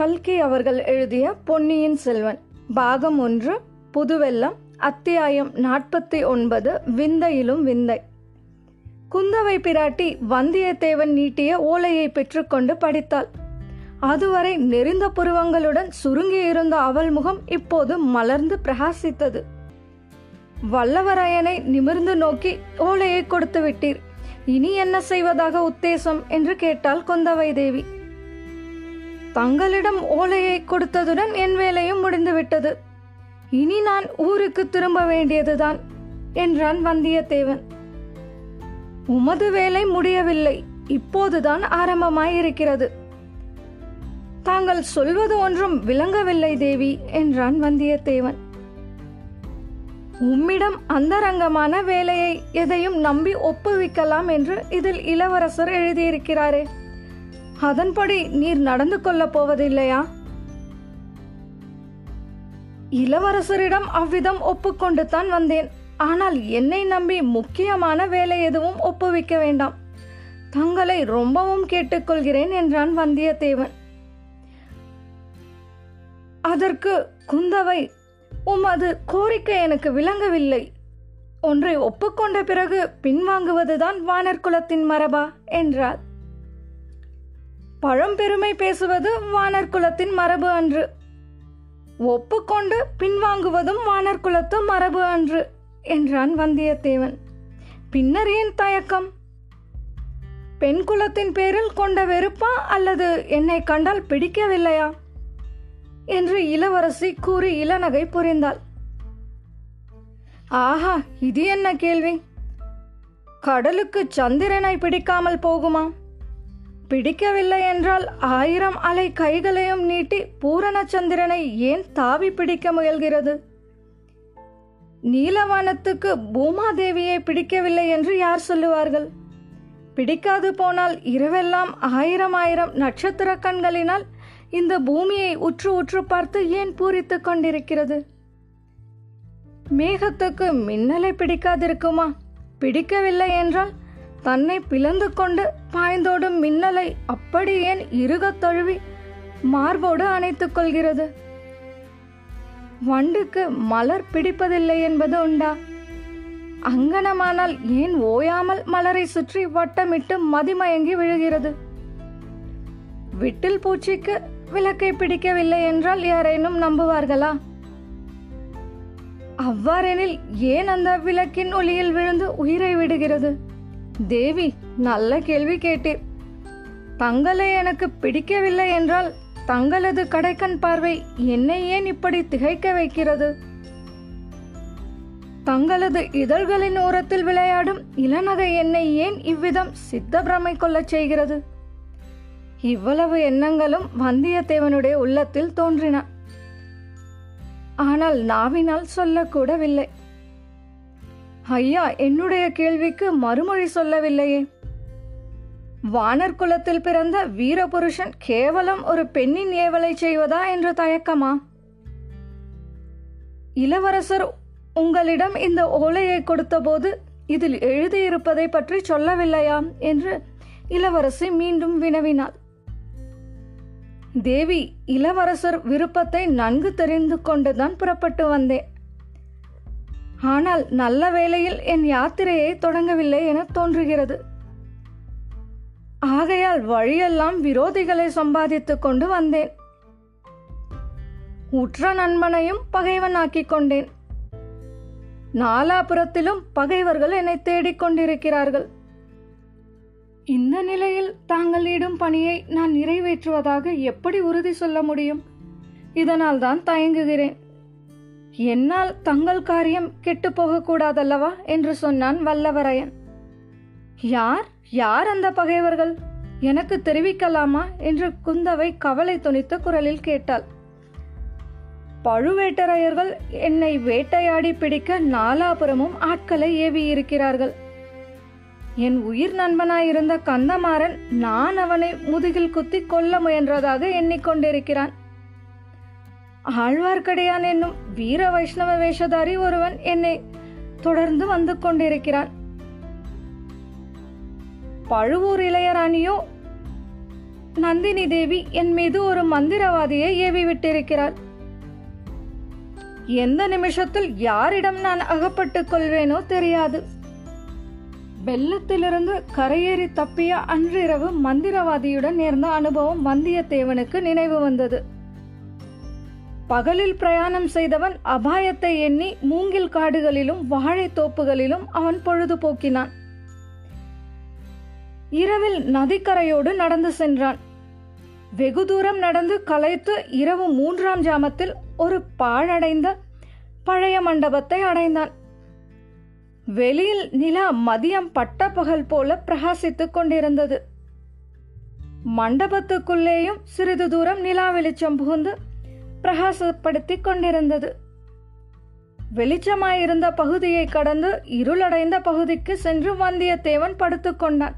கல்கி அவர்கள் எழுதிய பொன்னியின் செல்வன் பாகம் ஒன்று புதுவெல்லம் அத்தியாயம் நாற்பத்தி ஒன்பது விந்தையிலும் விந்தை. குந்தவை பிராட்டி வந்தியத்தேவன் நீட்டிய ஓலையை பெற்றுக்கொண்டு படித்தாள். அதுவரை நெறிந்த புருவங்களுடன் சுருங்கியிருந்த அவள் முகம் இப்போது மலர்ந்து பிரகாசித்தது. வல்லவரையனை நிமிர்ந்து நோக்கி ஓலையை கொடுத்து விட்டீர் இனி என்ன செய்வதாக உத்தேசம்? என்று கேட்டாள் குந்தவை தேவி தங்களிடம் ஓலையை கொடுத்ததுடன் என் வேலையும் முடிந்துவிட்டது. இனி நான் ஊருக்கு திரும்ப வேண்டியதுதான் என்றான் வந்தியத்தேவன். உமது வேலை முடியவில்லை இப்போதுதான் ஆரம்பமாயிருக்கிறது. தாங்கள் சொல்வது ஒன்றும் விளங்கவில்லை தேவி என்றான் வந்தியத்தேவன். உம்மிடம் அந்தரங்கமான வேலையை எதையும் நம்பி ஒப்புவிக்கலாம் என்று இதில் இளவரசர் எழுதியிருக்கிறாரே. அதன்படி நீர் நடந்து கொள்ளப் போவதில்லையா? இளவரசரிடம் அவ்விதம் ஒப்புக்கொண்டு தான் வந்தேன். ஆனால் என்னை நம்பி முக்கியமான வேலை எதுவும் ஒப்புவிக்க வேண்டாம். தங்களை ரொம்பவும் கேட்டுக்கொள்கிறேன் என்றான் வந்தியத்தேவன். அதற்கு குந்தவை உமது கோரிக்கை எனக்கு விளங்கவில்லை. ஒன்றை ஒப்புக்கொண்ட பிறகு பின்வாங்குவதுதான் வானர்குலத்தின் மரபா? என்றாள். பழம்பெருமை பேசுவது வானர் குலத்தின் மரபு அன்று. ஒப்புக்கொண்டு பின்வாங்குவதும் வானர் குலத்து மரபு அன்று என்றான் வந்தியத்தேவன். பின்னர் ஏன் தயக்கம்? பெண் குலத்தின் பேரில் கொண்ட வெறுப்பா அல்லது என்னை கண்டால் பிடிக்கவில்லையா? என்று இளவரசி கூறி இளநகை புரிந்தாள். ஆஹா இது என்ன கேள்வி? கடலுக்கு சந்திரனை பிடிக்காமல் போகுமா? பிடிக்கவில்லை என்றால் ஆயிரம் அலை கைகளையும் நீட்டி பூரணச்சந்திரனை ஏன் தாவி பிடிக்க முயல்கிறது? நீலவானத்துக்கு பூமாதேவியை பிடிக்கவில்லை என்று யார் சொல்லுவார்கள்? பிடிக்காது போனால் இரவெல்லாம் ஆயிரம் ஆயிரம் நட்சத்திர கண்களினால் இந்த பூமியை உற்று உற்று பார்த்து ஏன் பூரித்துக் கொண்டிருக்கிறது? மேகத்துக்கு மின்னலை பிடிக்காதிருக்குமா? பிடிக்கவில்லை என்றால் தன்னை பிளந்து கொண்டு பாய்ந்தோடும் மின்னலை அப்படி ஏன் இறுகத் தழுவி மார்போடு அணைத்துக் கொள்கிறது? வண்டுக்கு மலர் பிடிப்பதில்லை என்பது உண்டா? அங்கனமானால் ஏன் ஓயாமல் மலரை சுற்றி வட்டமிட்டு மதிமயங்கி விழுகிறது? விட்டில் பூச்சிக்கு விளக்கை பிடிக்கவில்லை என்றால் யாரேனும் நம்புவார்களா? அவ்வாறெனில் ஏன் அந்த விளக்கின் ஒளியில் விழுந்து உயிரை விடுகிறது? தேவி நல்ல கேள்வி கேட்டீர். தங்களை எனக்கு பிடிக்கவில்லை என்றால் தங்களது கடைக்கண் பார்வை என்னை ஏன் இப்படி திகைக்க வைக்கிறது? தங்களது இதழ்களின் ஓரத்தில் விளையாடும் இளநகை என்னை ஏன் இவ்விதம் சித்த பிரமை கொள்ளச் செய்கிறது? இவ்வளவு எண்ணங்களும் வந்தியத்தேவனுடைய உள்ளத்தில் தோன்றின. ஆனால் நாவினால் சொல்லக்கூடவில்லை. ஐயா என்னுடைய கேள்விக்கு மறுமொழி சொல்லவில்லையே. வானர் குலத்தில் பிறந்த வீரபுருஷன் கேவலம் ஒரு பெண்ணின் ஏவலை செய்வதா என்று தயக்கமா? இளவரசர் உங்களிடம் இந்த ஓலையை கொடுத்தபோது இதில் எழுதியிருப்பதை பற்றி சொல்லவில்லையா? என்று இளவரசி மீண்டும் வினவினாள். தேவி இளவரசர் விருப்பத்தை நன்கு தெரிந்து கொண்டுதான் புறப்பட்டு வந்தேன். ஆனால் நல்ல வேளையில் என் யாத்திரையை தொடங்கவில்லை என தோன்றுகிறது. ஆகையால் வழியெல்லாம் விரோதிகளை சம்பாதித்துக் கொண்டு வந்தேன். உற்ற நண்பனையும் பகைவனாக்கிக் கொண்டேன். நாலாபுரத்திலும் பகைவர்கள் என்னை தேடிக் கொண்டிருக்கிறார்கள். இந்த நிலையில் தாங்கள் இடும் பணியை நான் நிறைவேற்றுவதாக எப்படி உறுதி சொல்ல முடியும்? இதனால் தான் தயங்குகிறேன். என்னால் தங்கள் காரியம் கெட்டு போகக்கூடாதல்லவா? என்று சொன்னான் வல்லவரையன். யார்? யார் அந்த பகைவர்கள்? எனக்கு தெரிவிக்கலாமா? என்று குந்தவை கவலை துணித்த குரலில் கேட்டாள். பழுவேட்டரையர்கள் என்னை வேட்டையாடி பிடிக்க நாலாபுரமும் ஆட்களை ஏவி இருக்கிறார்கள் என் உயிர் நண்பனாயிருந்த கந்தமாறன் நான் அவனை முதுகில் குத்தி கொல்ல முயன்றதாக எண்ணிக்கொண்டிருக்கிறான் ஆழ்வார்க்கடியான் என்னும் வீர வைஷ்ணவ வேஷதாரி ஒருவன் என்னை தொடர்ந்து வந்து கொண்டிருக்கிறான். பழுவூர் இளையராணியோ நந்தினி தேவி என் மீது ஒரு மந்திரவாதியை ஏவி விட்டிருக்கிறாள் எந்த நிமிஷத்தில் யாரிடம் நான் அகப்பட்டுக் கொள்வேனோ தெரியாது. வெள்ளத்திலிருந்து கரையேறி தப்பிய அன்றிரவு மந்திரவாதியுடன் நேர்ந்த அனுபவம் வந்தியத்தேவனுக்கு நினைவு வந்தது. பகலில் பிரயாணம் செய்தவன் அபாயத்தை எண்ணி மூங்கில் காடுகளிலும் வாழைத்தோப்புகளிலும் அவன் பொழுது போக்கினான் இரவில் நதிக்கரையோடு நடந்து சென்றான். வெகு தூரம் நடந்து களைத்து இரவு மூன்றாம் ஜாமத்தில் ஒரு பாழடைந்த பழைய மண்டபத்தை அடைந்தான். வெளியில் நிலா மதியம் பட்ட பகல் போல பிரகாசித்துக் கொண்டிருந்தது. மண்டபத்துக்குள்ளேயும் சிறிது தூரம் நிலா வெளிச்சம் புகுந்து பிரகாசப்படுத்திக் கொண்டிருந்தது. வெளிச்சமாயிருந்த பகுதியை கடந்து இருளடைந்த பகுதிக்கு சென்று வந்தியத்தேவன் படுத்துக்கொண்டான்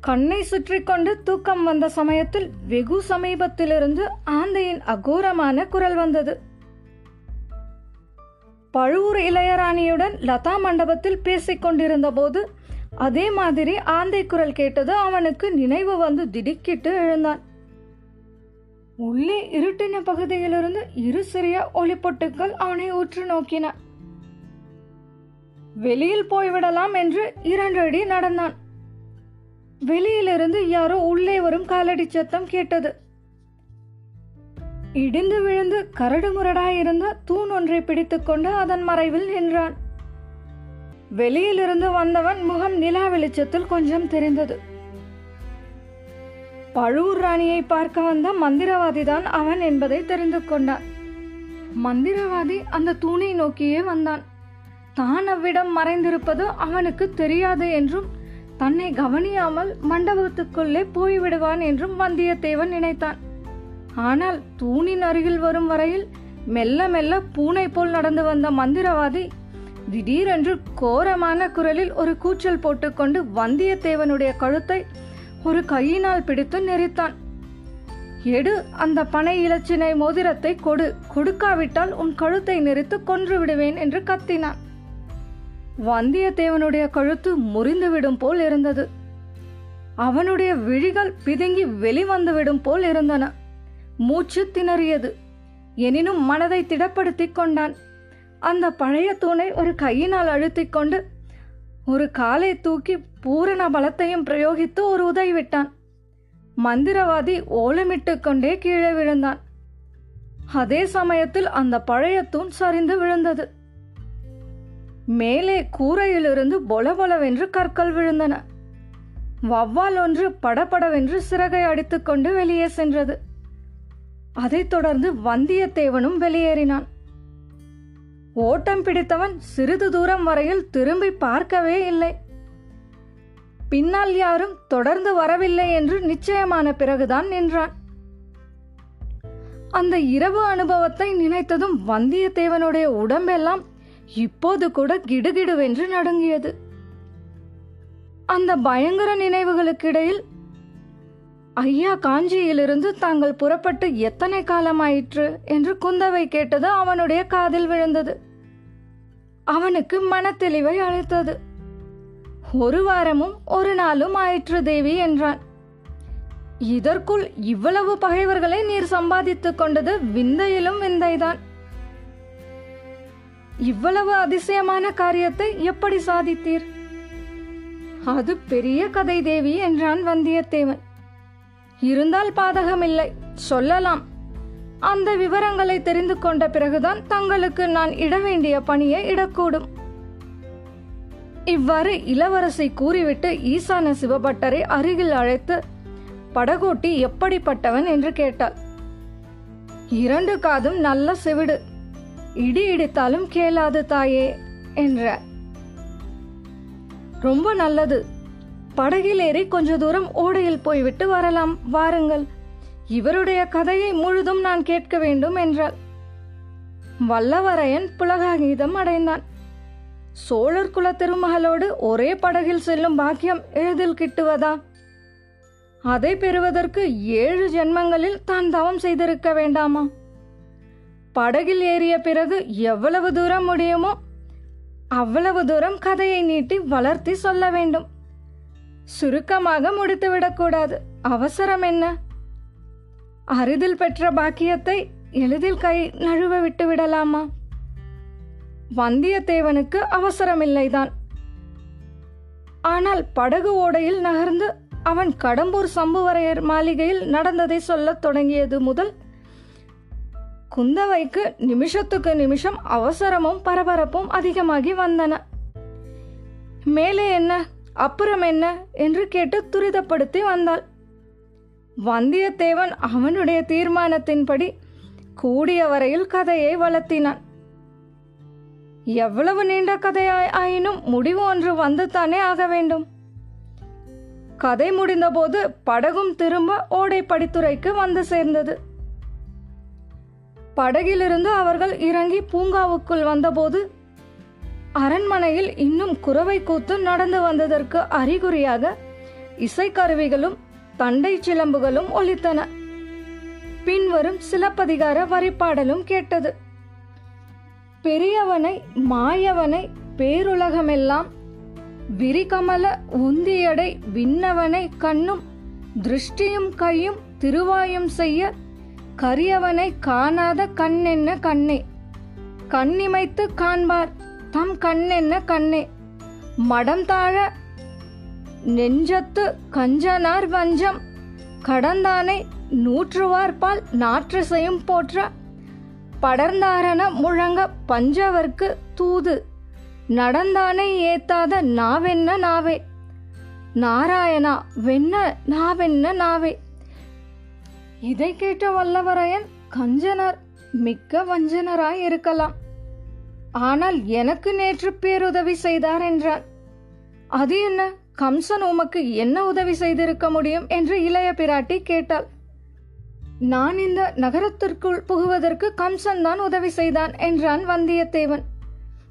கண்ணை சுற்றி கொண்டு தூக்கம் வந்த சமயத்தில் வெகு சமீபத்திலிருந்து ஆந்தையின் அகோரமான குரல் வந்தது. பழுவூர் இளையராணியுடன் லதா மண்டபத்தில் பேசிக் கொண்டிருந்த போது அதே மாதிரி ஆந்தை குரல் கேட்டது அவனுக்கு நினைவு வந்து திடுக்கிட்டு எழுந்தான். உள்ளே இருட்டின பகுதியிலிருந்து இரு சிறிய ஒளிப்பொட்டுக்கள் அவனை உற்று நோக்கின. வெளியில் போய்விடலாம் என்று இரண்டு அடி நடந்தான். வெளியிலிருந்து யாரோ உள்ளே வரும் காலடி சத்தம் கேட்டது. இடிந்து விழுந்து கரடு முரடாயிருந்த தூண் ஒன்றை பிடித்துக்கொண்டு அதன் மறைவில் நின்றான். வெளியிலிருந்து வந்தவன் முகம் நிலா வெளிச்சத்தில் கொஞ்சம் தெரிந்தது. பழுவூர் ராணியை பார்க்க வந்த மந்திரவாதி தான் அவன் என்பதை தெரிந்து கொண்டான். மந்திரவாதி அந்த தூணை நோக்கியே வந்தான். தான் அவ்விடம் மறைந்திருப்பது அவனுக்கு தெரியாது என்றும் தன்னை கவனியாமல் மண்டபத்துக்குள்ளே போய்விடுவான் என்றும் வந்தியத்தேவன் நினைத்தான். ஆனால் தூணின் அருகில் வரும் வரையில் மெல்ல மெல்ல பூனை போல் நடந்து வந்த மந்திரவாதி திடீரென்று கோரமான குரலில் ஒரு கூச்சல் போட்டுக்கொண்டு வந்தியத்தேவனுடைய கழுத்தை ஒரு கையினால் பிடித்து நெரித்தான் எடு அந்த பனை இலச்சினை மோதிரத்தை கொடு. கொடுக்காவிட்டால் உன் கழுத்தை நெரித்து கொன்று விடுவேன் என்று கத்தினான். வந்தியத்தேவனுடைய கழுத்து முறிந்துவிடும் போல் இருந்தது. அவனுடைய விழிகள் பிதுங்கி வெளிவந்துவிடும் போல் இருந்தன. மூச்சு திணறியது. எனினும் மனதை திடப்படுத்திக் கொண்டான். அந்த பழைய தூணை ஒரு கையினால் அழுத்திக் கொண்டு ஒரு காலை தூக்கி பூரண பலத்தையும் பிரயோகித்து ஒரு உதவி விட்டான் மந்திரவாதி ஓலமிட்டு கொண்டே கீழே விழுந்தான். அதே சமயத்தில் அந்த பழைய தூண் சரிந்து விழுந்தது. மேலே கூரையிலிருந்து பொலபொலவென்று கற்கள் விழுந்தன. வவ்வால் ஒன்று படபடவென்று சிறகை அடித்துக்கொண்டு வெளியே சென்றது. அதைத் தொடர்ந்து வந்தியத்தேவனும் வெளியேறினான். ஓட்டம் பிடித்தவன் சிறிது தூரம் வரையில் திரும்பி பார்க்கவே இல்லை. பின்னால் யாரும் தொடர்ந்து வரவில்லை என்று நிச்சயமான பிறகுதான் நின்றான். அந்த இரவு அனுபவத்தை நினைத்ததும் வந்தியத்தேவனுடைய உடம்பெல்லாம் இப்போது கூட கிடுகிடுவென்று நடுங்கியது. அந்த பயங்கர நினைவுகளுக்கிடையில் ஐயா காஞ்சியிலிருந்து தாங்கள் புறப்பட்டு எத்தனை காலமாயிற்று என்று குந்தவை கேட்டது அவனுடைய காதில் விழுந்தது. அவனுக்கு மனத்தெளிவை அளித்தது. ஒரு வாரமும் ஒரு நாளும் ஆயிற்று தேவி என்றான். இதற்குள் இவ்வளவு பகைவர்களை நீர் சம்பாதித்துக் கொண்டது விந்தையிலும் விந்தைதான். இவ்வளவு அதிசயமான காரியத்தை எப்படி சாதித்தீர்? அது பெரிய கதை தேவி என்றான் வந்தியத்தேவன். இருந்தால் பாதகமில்லை சொல்லலாம். அந்த விவரங்களை தெரிந்து கொண்ட பிறகுதான் தங்களுக்கு நான் இட வேண்டிய பணியை இடக்கூடும். இவ்வாறு இளவரசை கூறிவிட்டு ஈசான சிவபட்டரை அருகில் அழைத்து படகோட்டி எப்படிப்பட்டவன்? என்று கேட்டாள். இரண்டு காதும் நல்ல செவிடு. இடி இடித்தாலும் கேளாது தாயே என்றார். ரொம்ப நல்லது. படகில் ஏறி கொஞ்ச தூரம் ஓடையில் போய்விட்டு வரலாம். வாருங்கள். இவருடைய கதையை முழுதும் நான் கேட்க வேண்டும் என்றாள். வல்லவரையன் புலகாகீதம் அடைந்தான். சோழர் குல திருமகளோடு ஒரே படகில் செல்லும் பாக்கியம் எளிதில் கிட்டுவதா? அதை பெறுவதற்கு ஏழு ஜென்மங்களில் தான் தவம் செய்திருக்க வேண்டாமா? படகில் ஏறிய பிறகு எவ்வளவு தூரம் முடியுமோ அவ்வளவு தூரம் கதையை நீட்டி வளர்த்தி சொல்ல வேண்டும். சுருக்கமாக முடித்துவிடக்கூடாது. அவசரம் என்ன? அரிதில் பெற்ற பாக்கியத்தை எளிதில் கை நழுவ விட்டு விடலாமா வந்தியத்தேவனுக்கு அவசரமில்லைதான். ஆனால் படகு ஓடையில் நகர்ந்து அவன் கடம்பூர் சம்புவரையர் மாளிகையில் நடந்ததை சொல்லத் தொடங்கியது முதல் குந்தவைக்கு நிமிஷத்துக்கு நிமிஷம் அவசரமும் பரபரப்பும் அதிகமாகி வந்தன. மேலே என்ன அப்புறம் என்ன என்று கேட்டு துரிதப்படுத்தி வந்தாள். வந்தியத்தேவன் அவனுடைய தீர்மானத்தின்படி கூடிய வரையில் கதையை வளர்த்தினான். எவ்வளவு நீண்ட கதையாய் ஆயினும் முடிவு ஒன்று வந்துத்தானே ஆக வேண்டும். கதை முடிந்தபோது படகும் திரும்ப ஓடை படித்துறைக்கு வந்து சேர்ந்தது. படகிலிருந்து அவர்கள் இறங்கி பூங்காவுக்குள் வந்தபோது அரண்மனையில் இன்னும் குறவை கூத்து நடந்து வந்ததற்கு அறிகுறியாக இசைக்கருவிகளும் தண்டை சிலம்புகளும் ஒலித்தன. பின்வரும் சிலப்பதிகார வரிப்பாடலும் கேட்டது. பெரியவனை மாயவனை பேருலகமெல்லாம் விரிகமல உந்தியடை விண்ணவனை கண்ணும் திருஷ்டியும் கையும் திருவாயும் செய்ய கரியவனை காணாத கண்ணென்ன கண்ணே. கண்ணிமைத்து காண்பார் தம் கண்ணென்ன கண்ணே. மடம் தாழ நெஞ்சத்து கஞ்சனார் வஞ்சம் கடந்தானை நூற்றுவார்பால் நாற்றசையும் போற்ற படர்ந்தாரன முழங்க பஞ்சவர்க்கு தூது. நடந்தானே ஏத்தாத நாவென்ன நாவே? நாராயணா வெண்ண நாவென்ன நாவே? இதை கேட்ட வல்லவரையன் கஞ்சனர் மிக்க வஞ்சனராய் இருக்கலாம். ஆனால் எனக்கு நேற்று பேருதவி செய்தார் என்றான். அது என்ன? கம்சன் உமக்கு என்ன உதவி செய்திருக்க முடியும்? என்று இளைய பிராட்டி கேட்டாள். நான் இந்த நகரத்திற்குள் புகுவதற்கு கம்சன் தான் உதவி செய்தான் என்றான் வந்தியத்தேவன்.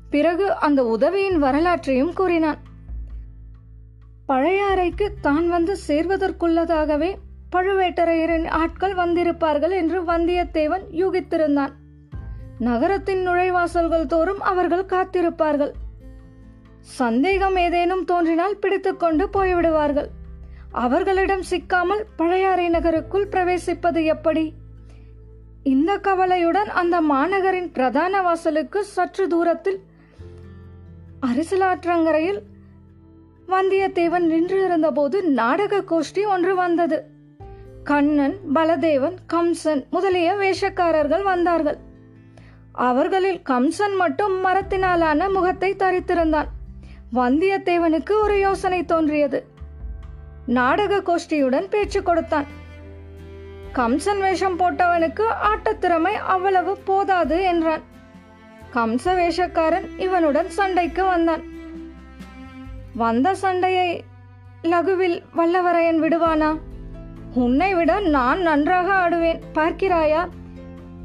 பிறகு அந்த உதவியின் வரலாற்றையும் கூறினான். பழையாறைக்கு தான் வந்து சேர்வதற்குள்ளதாகவே பழுவேட்டரையரின் ஆட்கள் வந்திருப்பார்கள் என்று வந்தியத்தேவன் யூகித்திருந்தான். நகரத்தின் நுழைவாசல்கள் தோறும் அவர்கள் காத்திருப்பார்கள். சந்தேகம் ஏதேனும் தோன்றினால் பிடித்துக்கொண்டு போய்விடுவார்கள். அவர்களிடம் சிக்காமல் பழையாறை நகருக்குள் பிரவேசிப்பது எப்படி? இந்த கவலையுடன் அந்த மாநகரின் பிரதான வாசலுக்கு சற்று தூரத்தில் அரசலாற்றங்கரையில் வந்தியத்தேவன் நின்று இருந்தபோது நாடக கோஷ்டி ஒன்று வந்தது. கண்ணன் பலதேவன் கம்சன் முதலிய வேஷக்காரர்கள் வந்தார்கள். அவர்களில் கம்சன் மட்டும் மரத்தினாலான முகத்தை தரித்திருந்தான். வந்தியத்தேவனுக்கு ஒரு யோசனை தோன்றியது. நாடக கோஷ்டியுடன் பேச்சு கொடுத்தான். கம்சன் வேஷம் போட்டவனுக்கு ஆட்டத்திறமை அவ்வளவு போதாது என்றான். கம்ச வேஷக்காரன் இவனுடன் சண்டைக்கு வந்தான். வந்த சண்டையை லகுவில் வல்லவரையன் விடுவானா? உன்னை விட நான் நன்றாக ஆடுவேன் பார்க்கிறாயா?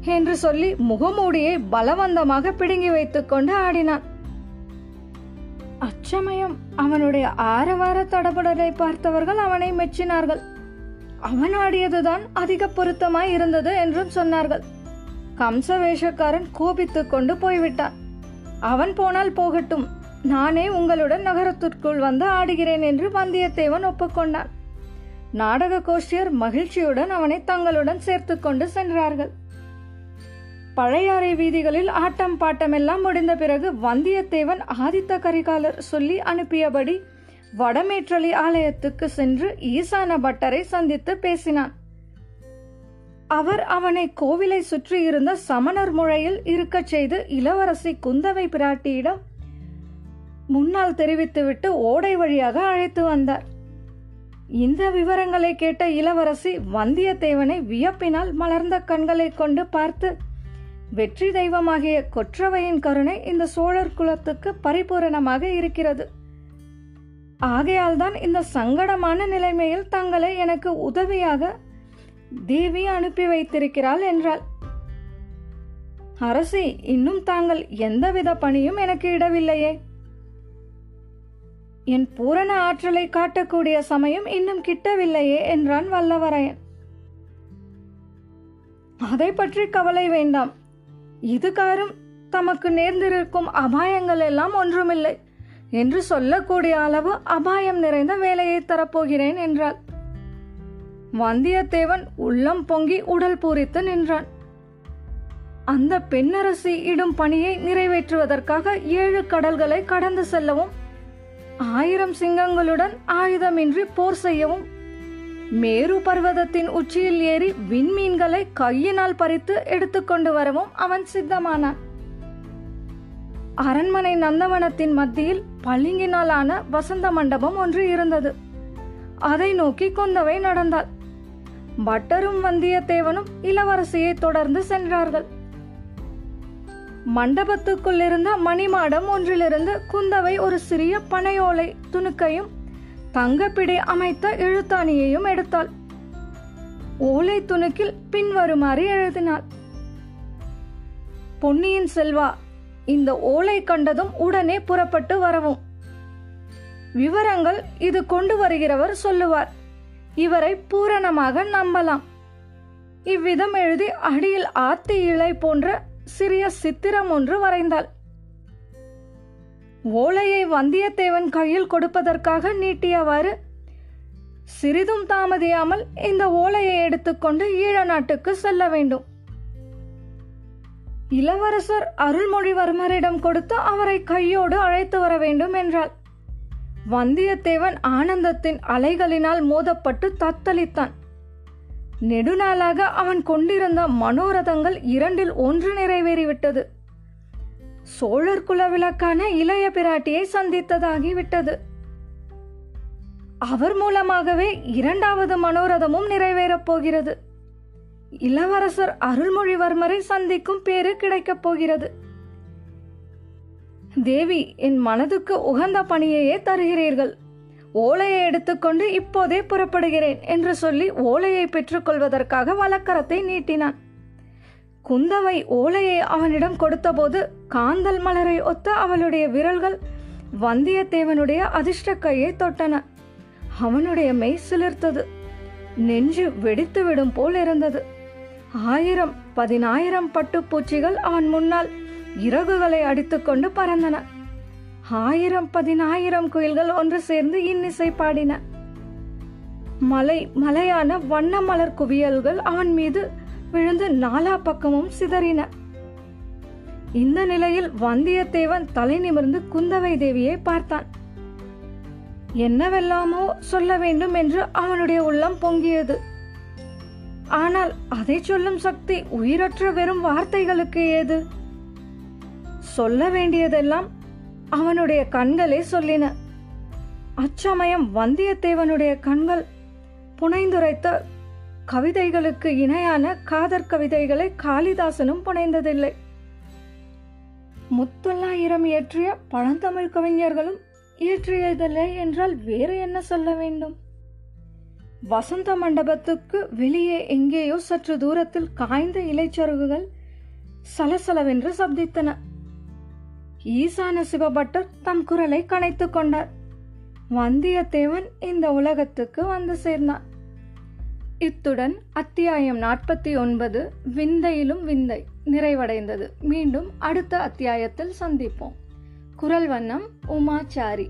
என்று சொல்லி முகமூடியை பலவந்தமாக பிடுங்கி வைத்துக்கொண்டு ஆடினான். அச்சமயம் அவனுடைய ஆரவார தடபடலை பார்த்தவர்கள் அவனை மெச்சினார்கள். அவன் ஆடியதுதான் அதிக பொருத்தமாய் இருந்தது என்றும் சொன்னார்கள். கம்ச வேஷக்காரன் கோபித்துக் கொண்டு போய்விட்டான். அவன் போனால் போகட்டும். நானே உங்களுடன் நகரத்திற்குள் வந்து ஆடுகிறேன் என்று வந்தியத்தேவன் ஒப்புக்கொண்டான். நாடக கோஷ்டியர் மகிழ்ச்சியுடன் அவனை தங்களுடன் சேர்த்து கொண்டு சென்றார்கள். பழையாறை வீதிகளில் ஆட்டம் பாட்டமெல்லாம் முடிந்த பிறகு வந்தியத்தேவன் ஆதித்த கரிகாலர் சொல்லி அனுப்பியபடி வடமேற்றலி ஆலயத்துக்கு சென்று ஈசான பட்டரை சந்தித்து பேசினான். அவர் அவனை கோவிலை சுற்றி இருந்த சமணர் முழையில் இருக்கச் செய்து இளவரசி குந்தவை பிராட்டியிடம் முன்னால் தெரிவித்துவிட்டு ஓடை வழியாக அழைத்து வந்தார். இந்த விவரங்களை கேட்ட இளவரசி வந்தியத்தேவனை வியப்பினால் மலர்ந்த கண்களை கொண்டு பார்த்து வெற்றி தெய்வமாகிய கொற்றவையின் கருணை இந்த சோழர் குலத்துக்கு பரிபூரணமாக இருக்கிறது. ஆகையால்தான் இந்த சங்கடமான நிலைமையில் தங்களை எனக்கு உதவியாக தேவி அனுப்பி வைத்திருக்கிறாள் என்றாள். அரசி இன்னும் தாங்கள் எந்தவித பணியும் எனக்கு இடவில்லையே. என் பூரண ஆற்றலை காட்டக்கூடிய சமயம் இன்னும் கிட்டவில்லையே என்றான் வல்லவரையன். அதை பற்றி கவலை வேண்டாம். இதுகாரும் தமக்கு நேர்ந்திருக்கும் அபாயங்கள் எல்லாம் ஒன்றுமில்லை. என்று சொல்லக்கூடிய அளவு அபாயம் நிறைந்த வேலையை தரப்போகிறேன் என்றாள். வந்தியத்தேவன் உள்ளம் பொங்கி உடல் பூரித்து நின்றான். அந்த பெண்ணரசி இடும் பணியை நிறைவேற்றுவதற்காக ஏழு கடல்களை கடந்து செல்லவும் ஆயிரம் சிங்கங்களுடன் ஆயுதமின்றி போர் செய்யவும் மேரு பர்வதத்தின் உச்சியில் ஏறி விண்மீன்களை கையினால் பறித்து எடுத்துக்கொண்டு வரவும் அவன் சித்தமானான். அரண்மனை நந்தவனத்தின் மத்தியில் பளிங்கினாலான வசந்த மண்டபம் ஒன்று இருந்தது. அதை நோக்கி குந்தவை நடந்தாள். பட்டரும் வந்தியத்தேவனும் இளவரசியை தொடர்ந்து சென்றார்கள். மண்டபத்துக்குள் இருந்த மணிமாடம் ஒன்றிலிருந்து குந்தவை ஒரு சிறிய பனையோலை துணுக்கையும் தங்கப்பிடை அமைத்த எழுத்தாணியையும் எடுத்தாள். ஓலை துணுக்கில் பின்வருமாறு எழுதினாள். பொன்னியின் செல்வா இந்த ஓலை கண்டதும் உடனே புறப்பட்டு வரவும். விவரங்கள் இது கொண்டு வருகிறவர் சொல்லுவார். இவரை பூரணமாக நம்பலாம். இவ்விதம் எழுதி அடியில் ஆத்தி இலை போன்ற சிறிய சித்திரம் ஒன்று வரைந்தாள். ஓலையை வந்தியத்தேவன் கையில் கொடுப்பதற்காக நீட்டியவாறு சிறிதும் தாமதியாமல் இந்த ஓலையை எடுத்துக்கொண்டு ஈழ நாட்டுக்கு செல்ல வேண்டும். இளவரசர் அருள்மொழிவர்மரிடம் கொடுத்து அவரை கையோடு அழைத்து வர வேண்டும் என்றாள். வந்தியத்தேவன் ஆனந்தத்தின் அலைகளினால் மோதப்பட்டு தத்தளித்தான். நெடுநாளாக அவன் கொண்டிருந்த மனோரதங்கள் இரண்டில் ஒன்று நிறைவேறிவிட்டது. சோழர் குல விளக்கான இளைய பிராட்டியை சந்தித்ததாகிவிட்டது. அவர் மூலமாகவே இரண்டாவது மனோரதமும் நிறைவேறப் போகிறது. இளவரசர் அருள்மொழிவர்மரை சந்திக்கும் பேரு கிடைக்கப் போகிறது. தேவி என் மனதுக்கு உகந்த பணியையே தருகிறீர்கள். ஓலையை எடுத்துக்கொண்டு இப்போதே புறப்படுகிறேன் என்று சொல்லி ஓலையை பெற்றுக்கொள்வதற்காக வழக்கரத்தை நீட்டினான். குந்தவை ஓலையை அவனிடம் கொடுத்தபோது காந்தல் மலரை ஒத்த அவளுடைய விரல்கள் வந்தியத்தேவனுடைய அதிர்ஷ்ட கையை தொட்டன. அவனுடைய மெய் சிலிர்த்தது. நெஞ்சு வெடித்து விடும் போல் இருந்தது. ஆயிரம் பதினாயிரம் பட்டுப்பூச்சிகள் அவன் முன்னால் இறகுகளை அடித்துக்கொண்டு பறந்தன. ஆயிரம் பதினாயிரம் குயில்கள் ஒன்று சேர்ந்து இன்னிசை பாடின. மலை மலையான வண்ண மலர் குவியல்கள் அவன் மீது விழுந்து நாலா பக்கமும் சிதறின. இந்த நிலையில் வந்தியத்தேவன் தலை நிமிர்ந்து குந்தவை தேவியை பார்த்தான். என்னவெல்லாமோ சொல்ல வேண்டும் என்று அவனுடைய உள்ளம் பொங்கியது. ஆனால் அதை சொல்லும் சக்தி உயிரற்ற வெறும் வார்த்தைகளுக்கு ஏது? சொல்ல வேண்டியதெல்லாம் அவனுடைய கண்களே சொல்லின. அச்சமயம் வந்தியத்தேவனுடைய கண்கள் புனைந்துரைத்த கவிதைகளுக்கு இணையான காதற் கவிதைகளை காளிதாசனும் புனைந்ததில்லை. முத்தொள்ளாயிரம் இயற்றிய பழந்தமிழ் கவிஞர்களும் இயற்றியதில்லை என்றால் வேறு என்ன சொல்ல வேண்டும்? வசந்த மண்டபத்துக்கு வெளியே எங்கேயோ சற்று தூரத்தில் காய்ந்த இலைச்சருகுகள் சலசலவென்று சப்தித்தன. ஈசான சிவபட்டர் தம் குரலை கனைத்துக் கொண்டார். வந்தியத்தேவன் இந்த உலகத்துக்கு வந்து சேர்ந்தான். இத்துடன் அத்தியாயம் நாற்பத்தி ஒன்பது விந்தையிலும் விந்தை நிறைவடைந்தது. மீண்டும் அடுத்த அத்தியாயத்தில் சந்திப்போம். குரல் வண்ணம் உமாச்சாரி.